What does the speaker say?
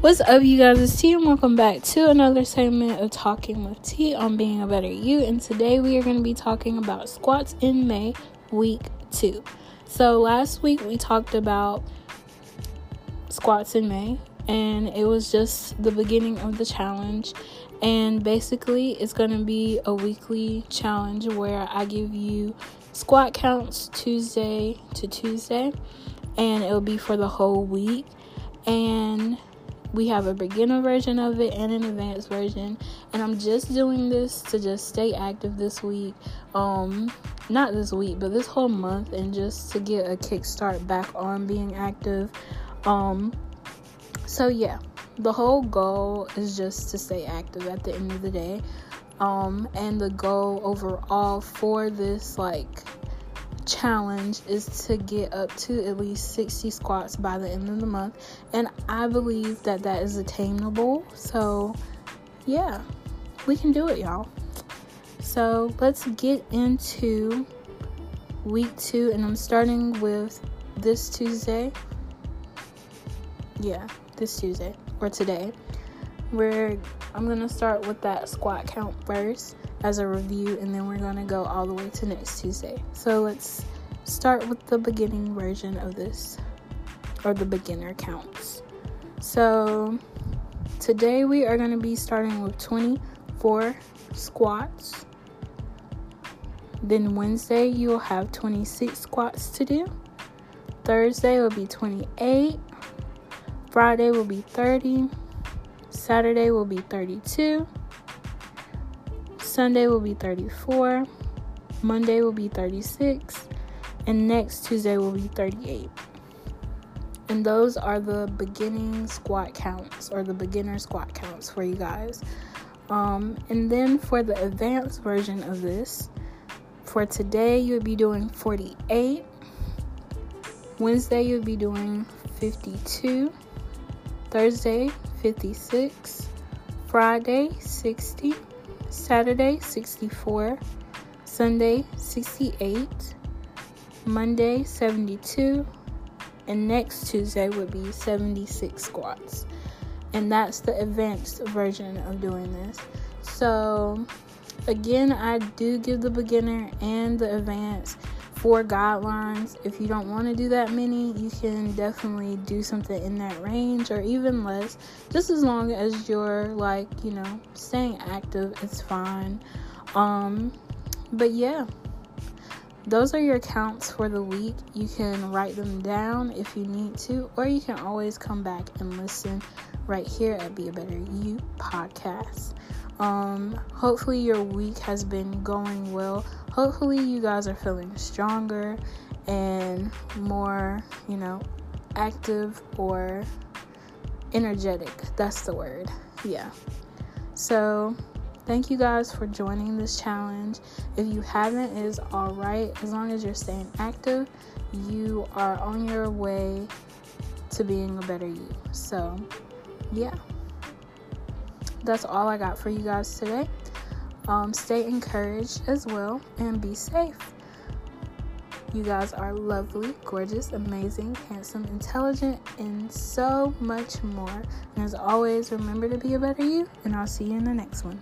What's up, you guys? It's T, and welcome back to another segment of Talking with T on Being a Better You. And today we are going to be talking about squats in May, week two. So, last week we talked about squats in May, and it was just the beginning of the challenge. And basically, it's going to be a weekly challenge where I give you squat counts Tuesday to Tuesday, and it'll be for the whole week. And we have a beginner version of it and an advanced version. And i'm just doing this to just stay active this week. Um not this week but this whole month and just to get a kickstart back on being active. Um so yeah the whole goal is just to stay active at the end of the day. Um and the goal overall for this like challenge is to get up to at least 60 squats by the end of the month and i believe that that is attainable. So yeah we can do it y'all. So let's get into week two and i'm starting with this tuesday. Yeah this tuesday or today where i'm gonna start with that squat count first as a review, and then we're to go all the way to next Tuesday. So let's start with the beginning version of this, or the beginner counts. So today we are to be starting with 24 squats. Then Wednesday you will have 26 squats to do. Thursday will be 28. Friday will be 30. Saturday will be 32. Sunday will be 34, Monday will be 36, and next Tuesday will be 38. And those are the beginning squat counts or the beginner squat counts for you guys. Um, and then for the advanced version of this, for today you would be doing 48. Wednesday you would be doing 52. Thursday 56. Friday 60. Saturday 64, Sunday 68, Monday 72, and next Tuesday would be 76 squats. And that's the advanced version of doing this. So, again, I do give the beginner and the advanced four guidelines. If you don't want to do that many, you can definitely do something in that range or even less. Just as long as you're like, you know, staying active, it's fine. Um, but yeah, those are your counts for the week. You can write them down if you need to, or you can always come back and listen right here at Be a Better You podcast. Um, hopefully, your week has been going well hopefully you guys are feeling stronger and more, you know, active or energetic. That's the word. Yeah. So, thank you guys for joining this challenge. If you haven't, it is all right. As long as you're staying active, you are on your way to being a better you. So, yeah. That's all I got for you guys today. Um, stay encouraged as well and be safe. You guys are lovely, gorgeous, amazing, handsome, intelligent, and so much more. And as always, remember to be a better you, and I'll see you in the next one.